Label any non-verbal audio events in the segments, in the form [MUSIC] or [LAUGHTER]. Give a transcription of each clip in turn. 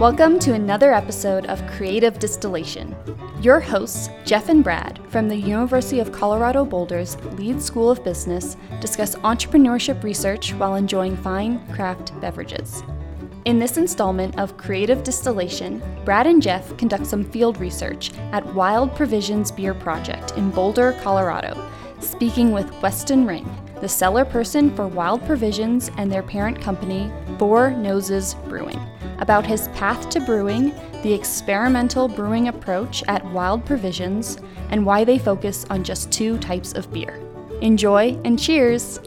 Welcome to another episode of Creative Distillation. Your hosts, Jeff and Brad from the University of Colorado Boulder's Leeds School of Business, discuss entrepreneurship research while enjoying fine craft beverages. In this installment of Creative Distillation, Brad and Jeff conduct some field research at Wild Provisions Beer Project in Boulder, Colorado, speaking with Weston Ring, the cellar person for Wild Provisions and their parent company, Four Noses Brewing about his path to brewing, the experimental brewing approach at Wild Provisions, and why they focus on just two types of beer. Enjoy and cheers!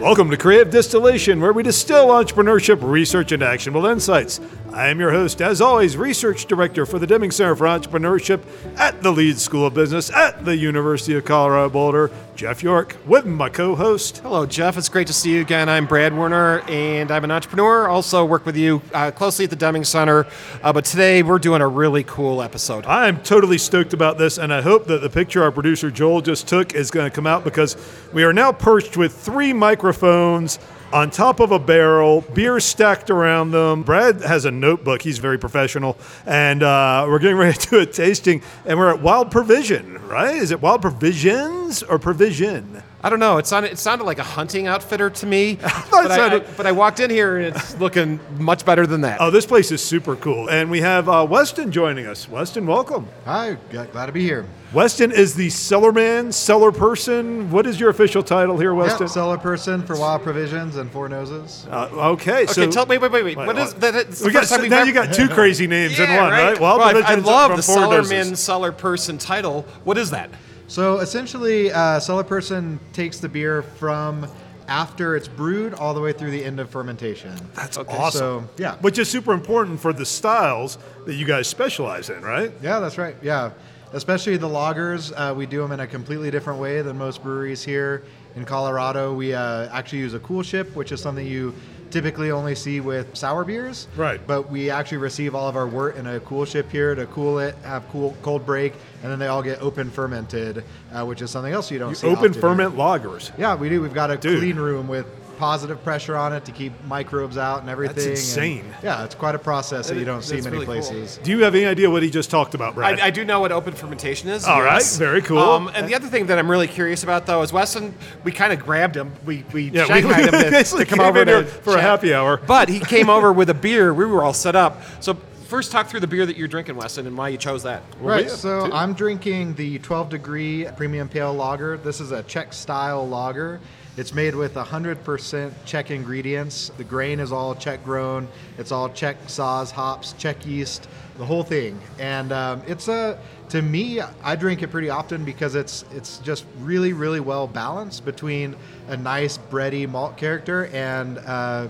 Welcome to Creative Distillation, where we distill entrepreneurship, research, and actionable insights. I am your host, as always, Research Director for the Deming Center for Entrepreneurship at the Leeds School of Business at the University of Colorado Boulder, Jeff York, with my co host. Hello, Jeff. It's great to see you again. I'm Brad Werner, and I'm an entrepreneur. Also, work with you uh, closely at the Deming Center. Uh, but today, we're doing a really cool episode. I'm totally stoked about this, and I hope that the picture our producer Joel just took is going to come out because we are now perched with three microphones on top of a barrel, beer stacked around them. Brad has a notebook. He's very professional. And uh, we're getting ready [LAUGHS] to do a tasting. And we're at Wild Provision, right? Is it Wild Provisions or Provision? I don't know. It sounded it sounded like a hunting outfitter to me, [LAUGHS] but, I, I, but I walked in here and it's looking much better than that. Oh, this place is super cool, and we have uh, Weston joining us. Weston, welcome. Hi, glad to be here. Weston is the cellar man, cellar person. What is your official title here, Weston? Yep, cellar person for Wild Provisions and Four Noses. Uh, okay, okay. So tell wait, wait, wait, wait. What is that? We got, so now you got two crazy names yeah, in one, right? right? Wild well, Provisions I, I love the cellar man, cellar person title. What is that? So essentially, uh, cellar person takes the beer from after it's brewed all the way through the end of fermentation. That's okay. awesome. So, yeah. Which is super important for the styles that you guys specialize in, right? Yeah, that's right. Yeah. Especially the lagers, uh, we do them in a completely different way than most breweries here in Colorado. We uh, actually use a coolship, which is something you typically only see with sour beers. Right. But we actually receive all of our wort in a coolship here to cool it, have cool cold break, and then they all get open fermented, uh, which is something else you don't you see. Open ferment lagers. Yeah, we do. We've got a Dude. clean room with positive pressure on it to keep microbes out and everything. That's insane. And yeah, it's quite a process that, that you don't see many really places. Cool. Do you have any idea what he just talked about, Brad? I, I do know what open fermentation is. All yes. right, very cool. Um, and the other thing that I'm really curious about, though, is Weston. We kind of grabbed him. We we yeah, we, him [LAUGHS] to, to come over to for chat. a happy hour. But he came over with a [LAUGHS] beer. We were all set up. So first talk through the beer that you're drinking, Weston, and why you chose that. Right. So too. I'm drinking the 12 degree premium pale lager. This is a Czech style lager. It's made with 100% Czech ingredients. The grain is all Czech grown. It's all Czech Saaz hops, Czech yeast, the whole thing. And um, it's a, to me, I drink it pretty often because it's it's just really, really well balanced between a nice bready malt character and uh,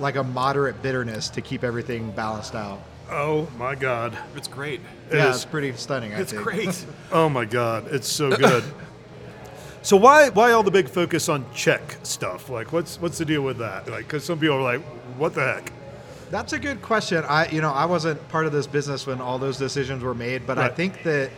like a moderate bitterness to keep everything balanced out. Oh my God! It's great. It yeah, is. it's pretty stunning. I it's think. great. [LAUGHS] oh my God! It's so [LAUGHS] good. So why why all the big focus on Czech stuff? Like, what's what's the deal with that? Like, because some people are like, what the heck? That's a good question. I you know I wasn't part of this business when all those decisions were made, but right. I think that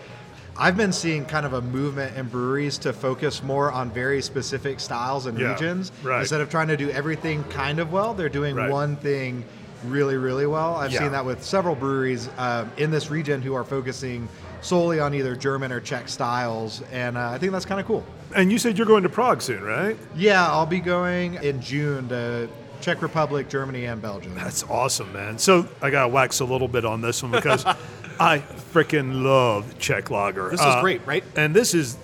I've been seeing kind of a movement in breweries to focus more on very specific styles and yeah, regions right. instead of trying to do everything kind of well. They're doing right. one thing really really well. I've yeah. seen that with several breweries um, in this region who are focusing solely on either German or Czech styles, and uh, I think that's kind of cool. And you said you're going to Prague soon, right? Yeah, I'll be going in June to Czech Republic, Germany, and Belgium. That's awesome, man. So I got to wax a little bit on this one because [LAUGHS] I freaking love Czech lager. This is uh, great, right? And this is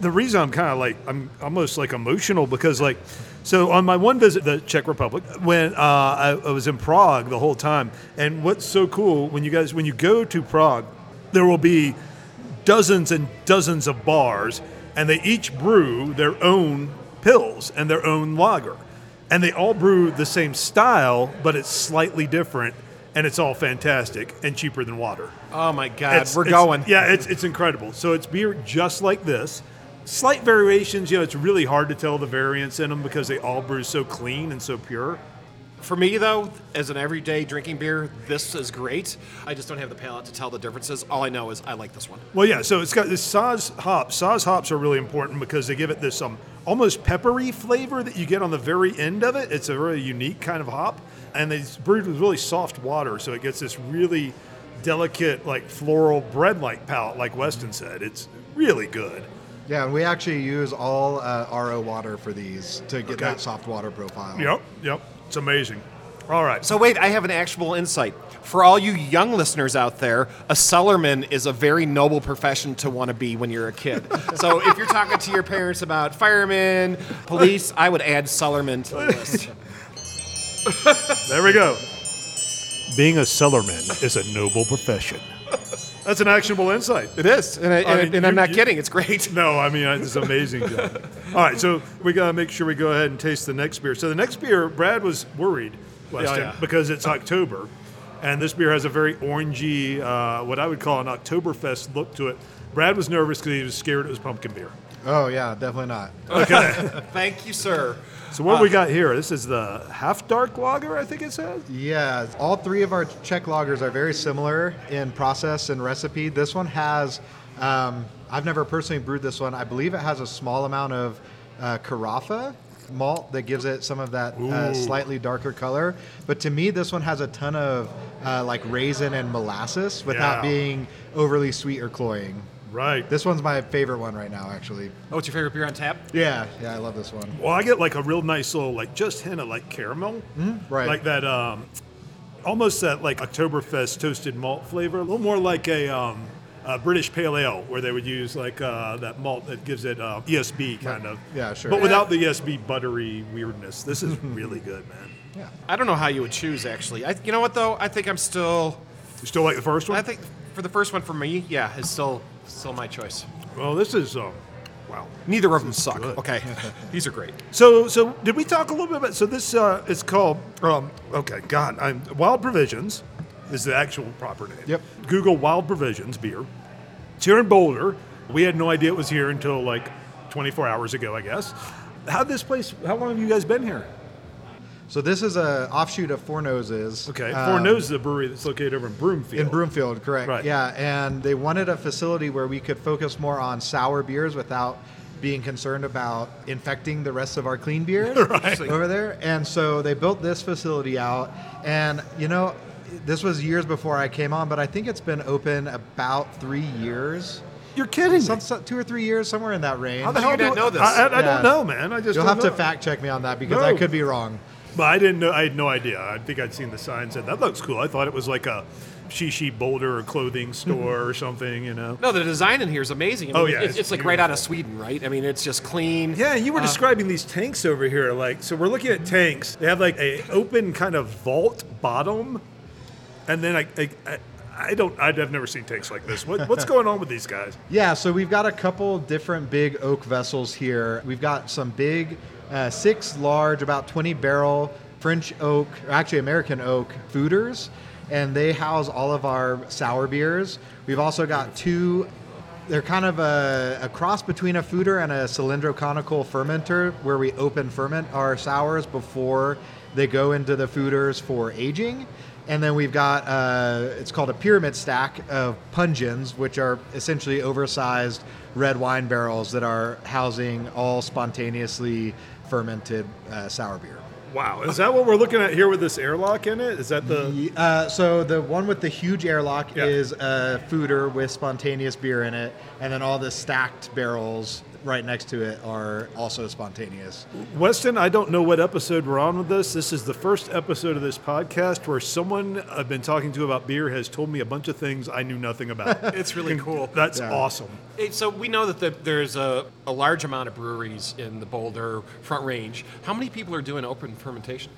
the reason I'm kind of like I'm almost like emotional because like so on my one visit to the Czech Republic when uh, I, I was in Prague the whole time and what's so cool when you guys when you go to Prague there will be dozens and dozens of bars, and they each brew their own pils and their own lager. And they all brew the same style, but it's slightly different, and it's all fantastic and cheaper than water. Oh my God, It's- we're it's- going. Yeah, it's, it's incredible. So it's beer just like this. Slight variations, you know, it's really hard to tell the variance in them because they all brew so clean and so pure. For me, though, as an everyday drinking beer, this is great. I just don't have the palate to tell the differences. All I know is I like this one. Well, yeah. So it's got this Saaz hops. Saaz hops are really important because they give it this um, almost peppery flavor that you get on the very end of it. It's a very unique kind of hop, and it's brewed with really soft water, so it gets this really delicate, like floral bread-like palate, like Weston said. It's really good. Yeah, and we actually use all uh, RO water for these to get Okay. that soft water profile. Yep, yep. It's amazing. All right. So, wait, I have an actual insight. For all you young listeners out there, a cellarman is a very noble profession to want to be when you're a kid. [LAUGHS] so, if you're talking to your parents about firemen, police, I would add cellarman to the list. [LAUGHS] There we go. Being a cellarman is a noble profession. [LAUGHS] That's an actionable insight. It is, and, I, I and, mean, and I'm not you- kidding. It's great. [LAUGHS] No, I mean it's amazing. Job. All right, so we gotta make sure we go ahead and taste the next beer. So the next beer, Brad was worried, Weston, yeah. because it's October, and this beer has a very orangey, uh, what I would call an Oktoberfest look to it. Brad was nervous because he was scared it was pumpkin beer. Oh yeah, definitely not. Okay. [LAUGHS] Thank you, sir. So what do we got here? This is the half dark lager, I think it says. Yeah, all three of our Czech lagers are very similar in process and recipe. This one has, um, I've never personally brewed this one. I believe it has a small amount of uh, carafa malt that gives it some of that uh, slightly darker color. But to me, this one has a ton of uh, like raisin and molasses without Yeah. being overly sweet or cloying. Right. This one's my favorite one right now, actually. Oh, what's your favorite beer on tap? Yeah, yeah, I love this one. Well, I get like a real nice little, like just hint of like caramel, right. Like that, um, almost that like Oktoberfest toasted malt flavor. A little more like a, um, a British pale ale, where they would use like uh, that malt that gives it uh, ESB kind of. yeah, sure. But without the ESB buttery weirdness. This is [LAUGHS] really good, man. Yeah. I don't know how you would choose, actually. I, you know what, though? I think I'm still. You still like the first one? I think for the first one, for me, yeah, it's still still my choice. Well, this is um, wow. Neither of them suck. good. Okay, [LAUGHS] these are great. So, so did we talk a little bit about? So this uh, is called. Um, okay, God, I'm, Wild Provisions is the actual proper name. Yep. Google Wild Provisions beer. It's here in Boulder. We had no idea it was here until like 24 hours ago, I guess. How this place? How long have you guys been here? So this is a offshoot of Four Noses. Okay, Um, Four Noses is a brewery that's located over in Broomfield. In Broomfield, correct. Right. Yeah, and they wanted a facility where we could focus more on sour beers without being concerned about infecting the rest of our clean beers [LAUGHS] over there. And so they built this facility out. And, you know, this was years before I came on, but I think it's been open about three years. You're kidding Some, me. two or three years, somewhere in that range. How the hell do you do not know this? I, I, I Yeah. don't know, man. I just You'll don't have to fact check me on that because No. I could be wrong. But I didn't know. I had no idea. I think I'd seen the sign and said that looks cool. I thought it was like a Shishi Boulder or clothing mhm. store or something. You know. No, the design in here is amazing. I oh, mean, Oh, yeah, it's, it's it's like right out of Sweden, right? I mean, it's just clean. Yeah, you were uh, describing these tanks over here. Like, so we're looking at mhm. tanks. They have like a open kind of vault bottom, and then I, I, I, I don't. I've never seen tanks like this. What, what's [LAUGHS] going on with these guys? Yeah, so we've got a couple different big oak vessels here. We've got some big, uh, six large, about 20 barrel French oak, or actually American oak foeders, and they house all of our sour beers. We've also got two. They're kind of a, a cross between a foeder and a cylindroconical fermenter, where we open ferment our sours before they go into the foeders for aging. And then we've got uh, it's called a pyramid stack of puncheons, which are essentially oversized red wine barrels that are housing all spontaneously fermented uh, sour beer. Wow, is that what we're looking at here with this airlock in it? Is that the? Uh, so the one with the huge airlock Yeah. is a foeder with spontaneous beer in it, and then all the stacked barrels right next to it are also spontaneous. Weston, I don't know what episode we're on with this. This is the first episode of this podcast where someone I've been talking to about beer has told me a bunch of things I knew nothing about. [LAUGHS] It's really cool. That's Yeah. awesome. Hey, So we know that the, there's a, a large amount of breweries in the Boulder Front Range. How many people are doing open fermentation?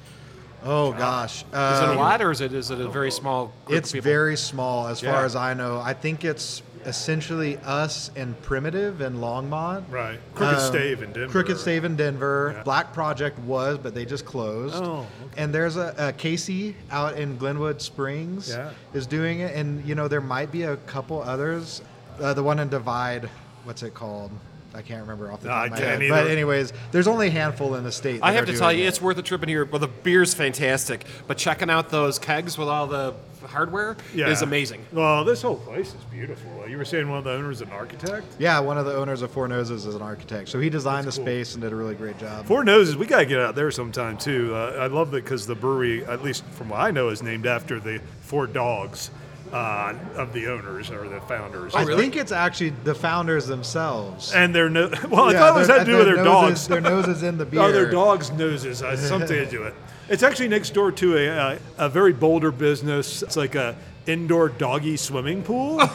Oh gosh, Is it Um, a lot, or is it is it a very small group It's of very small as Yeah. far as I know. I think it's essentially us and Primitive and Longmont. Right. Crooked Um, Stave in Denver. Crooked Stave in Denver. Yeah. Black Project was, but they just closed. Oh, And there's a, a Casey out in Glenwood Springs Yeah. is doing it, and you know there might be a couple others. Uh, the one in Divide, what's it called? I can't remember off the top I of my can't head. But anyways, there's only a handful in the state. I have are to tell you, it. it's worth a trip in here. Well, the beer's fantastic, but checking out those kegs with all the hardware is amazing. Well, this whole place is beautiful. You were saying one of the owners is an architect. Yeah, one of the owners of Four Noses is an architect, so he designed That's the cool. space and did a really great job. Four Noses, we gotta get out there sometime too. Uh, I love it because the brewery, at least from what I know, is named after the four dogs uh, of the owners or the founders. I think it's actually the founders themselves. and their no, [LAUGHS] well, I thought it was had to do with their, noses, dogs. Their noses in the beer. [LAUGHS] Oh, their dogs' noses. Uh, something to do it. It's actually next door to a, uh, a very Boulder business. It's like a indoor doggy swimming pool. [LAUGHS]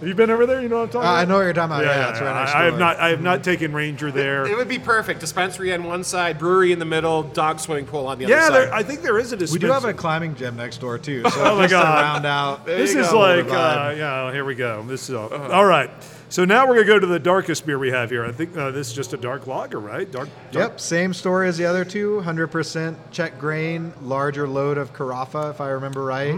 have you been over there? You know what I'm talking Uh, about? I know what you're talking about. Yeah, it's right next I, I have not. I have not taken Ranger there. It would be perfect. Dispensary on one side, brewery in the middle, dog swimming pool on the yeah, other there, side. I think there is a We do have a climbing gym next door too. [LAUGHS] So Oh my just God. round out. there This is go, like, uh, yeah. Here we go. This is all, all right. So now we're gonna go to the darkest beer we have here. I think uh, this is just a dark lager, right? Dark. dark Yep, same story as the other two. 100% Czech grain, larger load of carafa, if I remember right.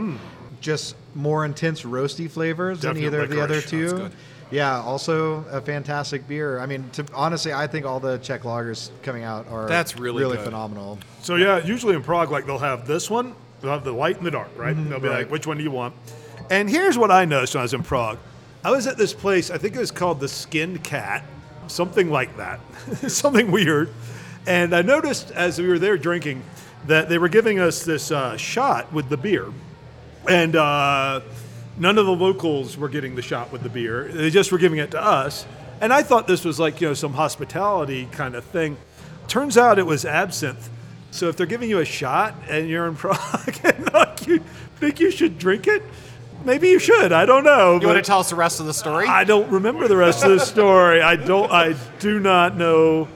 Just more intense roasty flavors than Definite either of the other two. That's. Yeah, also a fantastic beer. I mean, to, honestly, I think all the Czech lagers coming out are That's really really good. phenomenal. So yeah, usually in Prague, like they'll have this one, they'll have the light and the dark, right? they'll be right. like, which one do you want? And here's what I noticed when I was in Prague. I was at this place, I think it was called the Skinned Cat, something like that, [LAUGHS] something weird. And I noticed as we were there drinking that they were giving us this uh, shot with the beer, and uh, none of the locals were getting the shot with the beer. They just were giving it to us. And I thought this was like you know some hospitality kind of thing. Turns out it was absinthe. So if they're giving you a shot and you're in [LAUGHS] Prague and like you think you should drink it, maybe you should. I don't know. you want to tell us the rest of the story? I don't remember the rest of the story. I don't. I do not know.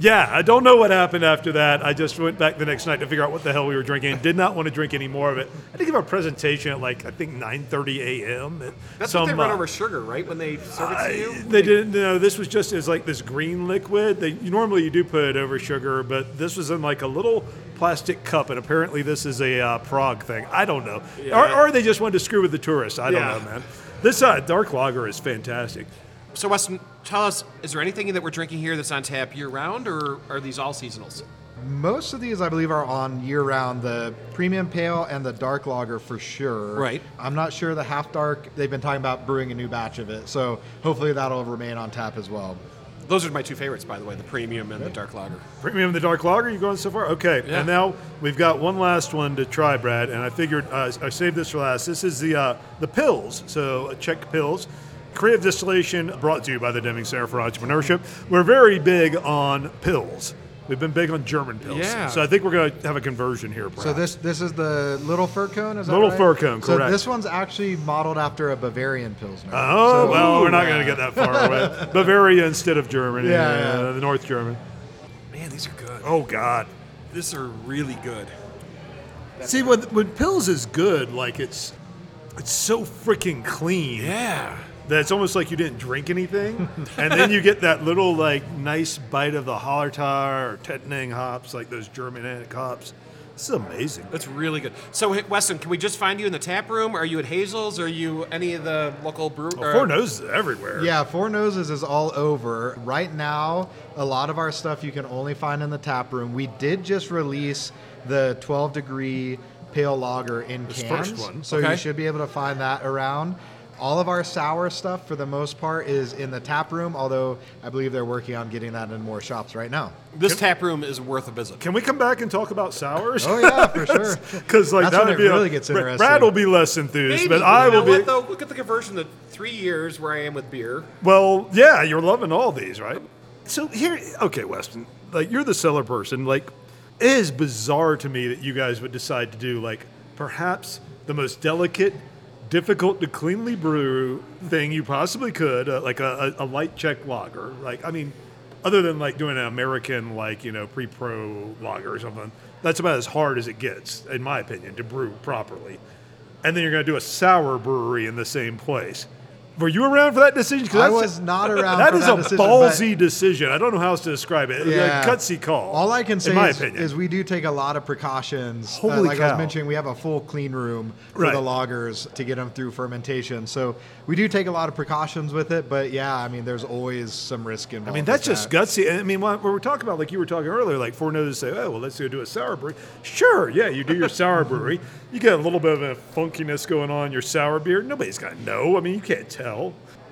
Yeah, I don't know what happened after that. I just went back the next night to figure out what the hell we were drinking. Did not want to drink any more of it. I had to give a presentation at like I think 9:30 a.m. That's some, what they run uh, over sugar, right? When they serve it to you? they didn't know this was just as like this green liquid. They normally you do put it over sugar, but this was in like a little plastic cup, and apparently this is a uh, Prague thing. I don't know, or, or they just wanted to screw with the tourists. I don't Yeah. know, man. This uh, dark lager is fantastic. So, Weston, tell us, is there anything that we're drinking here that's on tap year round, or are these all seasonals? Most of these, I believe, are on year round. The premium pale and the dark lager for sure. Right. I'm not sure the half dark. They've been talking about brewing a new batch of it, so hopefully that'll remain on tap as well. Those are my two favorites, by the way, the premium and the dark lager. Premium and the dark lager. You going so far? Okay. Yeah. And now we've got one last one to try, Brad. And I figured uh, I saved this for last. This is the uh, the pils. So uh, Czech pils. Creative distillation brought to you by the Deming Center for Entrepreneurship. We're very big on pils. We've been big on German pils. Yeah. So I think we're going to have a conversion here. So this this is the little fur cone. Is that Little right? fur cone, So this one's actually modeled after a Bavarian pilsner. Oh So- well, we're not going to get that far [LAUGHS] away. Bavaria instead of Germany. Yeah, uh, yeah. the North German. Man, these are good. Oh God. These are really good. See, when when pils is good, like it's it's so freaking clean. Yeah. That it's almost like you didn't drink anything, and then you get that little like nice bite of the Hallertau or Tettnang hops, like those Germanic hops. This is amazing. That's really good. So, hey, Weston, can we just find you in the tap room? Are you at Hazel's? Are you any of the local brew? or- Four noses everywhere. Yeah, Four Noses is all over. Right now, a lot of our stuff you can only find in the tap room. We did just release the 12 degree pale lager in This cans. first one. So Okay. you should be able to find that around. All of our sour stuff, for the most part, is in the tap room, although I believe they're working on getting that in more shops right now. This tap room is worth a visit. Can we come back and talk about sours? Oh, yeah, for [LAUGHS] sure. Because like That's that when would it be really a, gets Brad- interesting. Brad will be less enthused, Maybe, but I know will be. though? Look at the conversion. The three years where I am with beer. Well, yeah, you're loving all these, right? So here, okay, Weston, like you're the cellar person. Like, it is bizarre to me that you guys would decide to do like perhaps the most delicate, difficult to cleanly brew thing you possibly could, uh, like a, a, a light Czech lager. Like, I mean, other than like doing an American, like you know, pre-pro lager or something, that's about as hard as it gets, in my opinion, to brew properly. And then you're going to do a sour brewery in the same place Were you around for that decision? I was not around That is that a decision, ballsy decision. I don't know how else to describe it. Yeah. A gutsy call. All I can say in my is, opinion. is we do take a lot of precautions. Uh, Holy like I was mentioning, we have a full clean room for Right. the lagers to get them through fermentation. So we do take a lot of precautions with it. But yeah, I mean, there's always some risk involved. I mean, that's just that. gutsy. I mean, when we're talking about, like you were talking earlier, like Four Noses say, oh, well, let's go do a sour brewery. Sure, yeah, you do your sour [LAUGHS] brewery. You get a little bit of a funkiness going on in your sour beer. Nobody's to know. I mean, you can't tell.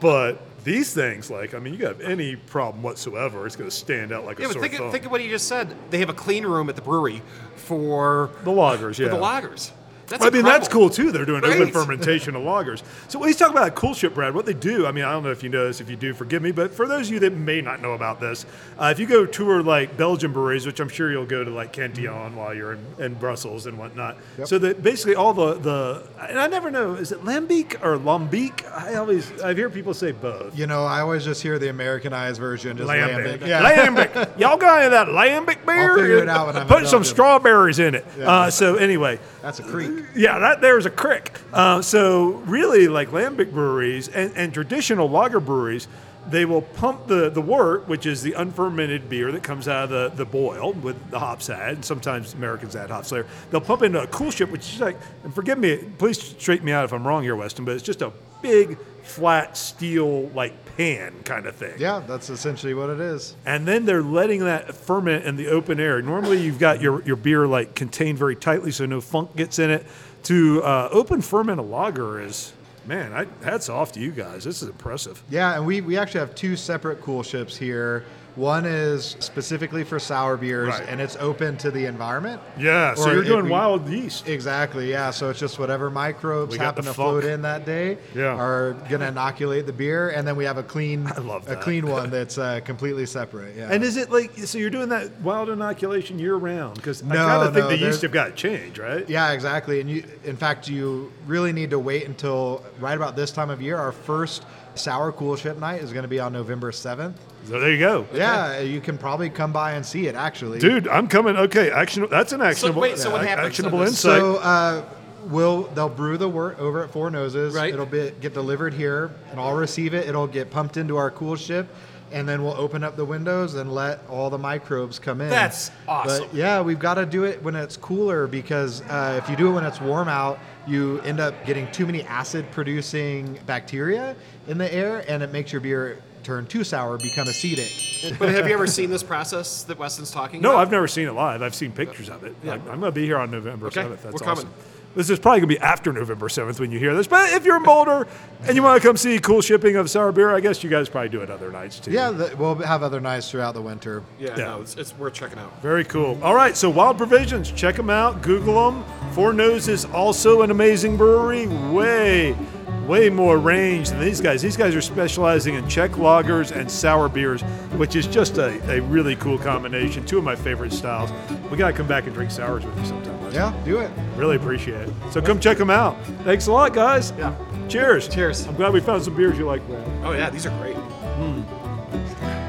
But these things, like, I mean, you have any problem whatsoever, it's going to stand out like Yeah, a sore think, thumb. think of what you just said. They have a clean room at the brewery for the lagers, yeah. for the lagers. That's I mean, that's cool too. They're doing open fermentation of lagers. So when he's talking about coolship, Brad, what they do, I mean, I don't know if you know this, if you do, forgive me, but for those of you that may not know about this, uh, if you go tour like Belgian breweries, which I'm sure you'll go to like Cantillon while you're in, in Brussels and whatnot. So that basically all the, the, and I never know, is it Lambic or Lambic? I always, I hear people say both. You know, I always just hear the Americanized version, just Lambic. lambic. Yeah. Lambic. Y'all got any of that lambic [LAUGHS] beer? figure it out when I'm Put some strawberries in it. Uh, so anyway, That's a creek. Yeah, that there's a crick. Uh, so really, like lambic breweries and, and traditional lager breweries, they will pump the, the wort, which is the unfermented beer that comes out of the, the boil with the hops add, and sometimes Americans add hops there. They'll pump into a coolship, which is like, and forgive me, please straighten me out if I'm wrong here, Weston, but it's just a big, flat steel like pan kind of thing. Yeah, that's essentially what it is. And then they're letting that ferment in the open air. Normally, you've got your, your beer like contained very tightly so no funk gets in it. To uh, open ferment a lager is, man, I, hats off to you guys. This is impressive. Yeah, and we, we actually have two separate coolships here. One is specifically for sour beers, Right. and it's open to the environment. Yeah, so you're doing we- wild yeast. Exactly, yeah. So it's just whatever microbes happen to float in that day Yeah. are gonna inoculate the beer, and then we have a clean, [LAUGHS] a clean [LAUGHS] one that's uh, completely separate. Yeah. And is it like, so you're doing that wild inoculation year round? Because I kind of think no, the yeast have got to change, right? yeah, exactly. And you, in fact, you really need to wait until right about this time of year. Our first sour coolship night is going to be on November seventh. So there you go. Yeah, you can probably come by and see it. Actually, Dude, I'm coming. Okay, action. That's an actionable. wait, so what ac- happens Actionable then? insight. So uh, we'll they'll brew the wort over at Four Noses. Right. It'll be get delivered here, and I'll receive it. It'll get pumped into our coolship, and then we'll open up the windows and let all the microbes come in. That's awesome. But yeah, we've got to do it when it's cooler because uh, if you do it when it's warm out, you end up getting too many acid-producing bacteria in the air, and it makes your beer turn too sour, become acidic. But have you ever seen this process that Weston's talking No, about? No, I've never seen it live. I've seen pictures of it. Yeah. I'm, I'm going to be here on November Okay, 7th. That's we're coming. awesome. This is probably going to be after November 7th when you hear this. But if you're in Boulder and you want to come see cool shipping of sour beer, I guess you guys probably do it other nights too. Yeah, the, we'll have other nights throughout the winter. Yeah, Yeah. no, it's, it's worth checking out. Very cool. All right, so Wild Provisions, check them out, Google them. Four Nose is also an amazing brewery. Way, way more range than these guys. These guys are specializing in Czech lagers and sour beers, which is just a, a really cool combination. Two of my favorite styles. We got to come back and drink sours with you sometime. Leslie. Yeah, do it. Really appreciate it. So come check them out. Thanks a lot, guys. Yeah. Cheers. Cheers. I'm glad we found some beers you like, Brad. Oh yeah, these are great. Hmm.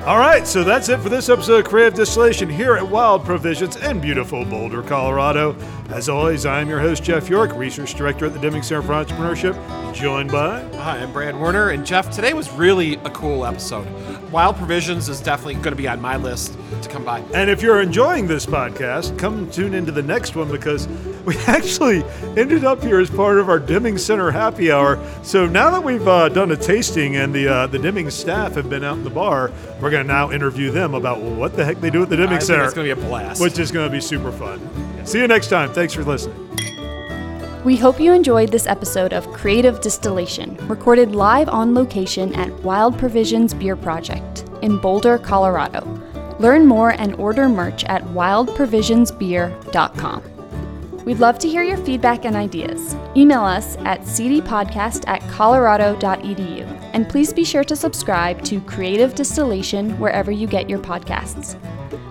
All right, so that's it for this episode of Creative Distillation here at Wild Provisions in beautiful Boulder, Colorado. As always, I am your host, Jeff York, Research Director at the Deming Center for Entrepreneurship, joined by. Hi, I'm Brad Werner, and Jeff, today was really a cool episode. Wild Provisions is definitely going to be on my list to come by. And if you're enjoying this podcast, come tune into the next one because we [LAUGHS] actually ended up here as part of our Deming Center happy hour. So now that we've uh, done a tasting and the uh, the Deming staff have been out in the bar, we're going to now interview them about what the heck they do at the Deming I think Center. it's going to be a blast. which is going to be super fun. See you next time. Thanks for listening. We hope you enjoyed this episode of Creative Distillation, recorded live on location at Wild Provisions Beer Project in Boulder, Colorado. Learn more and order merch at wildprovisionsbeer.com. We'd love to hear your feedback and ideas. Email us at cdpodcast at colorado.edu. And please be sure to subscribe to Creative Distillation wherever you get your podcasts.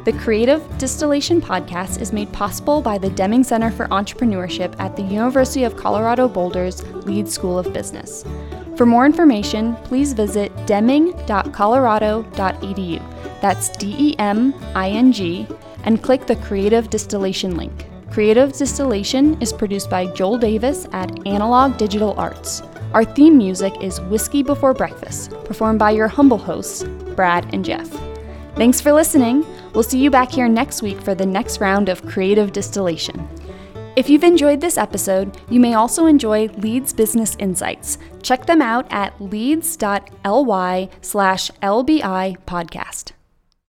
The Creative Distillation Podcast is made possible by the Deming Center for Entrepreneurship at the University of Colorado Boulder's Leeds School of Business. For more information, please visit deming.colorado.edu. That's D E M I N G, and click the Creative Distillation link. Creative Distillation is produced by Joel Davis at Analog Digital Arts. Our theme music is Whiskey Before Breakfast, performed by your humble hosts, Brad and Jeff. Thanks for listening. We'll see you back here next week for the next round of creative distillation. If you've enjoyed this episode, you may also enjoy Leeds Business Insights. Check them out at leeds.ly slash LBI podcast.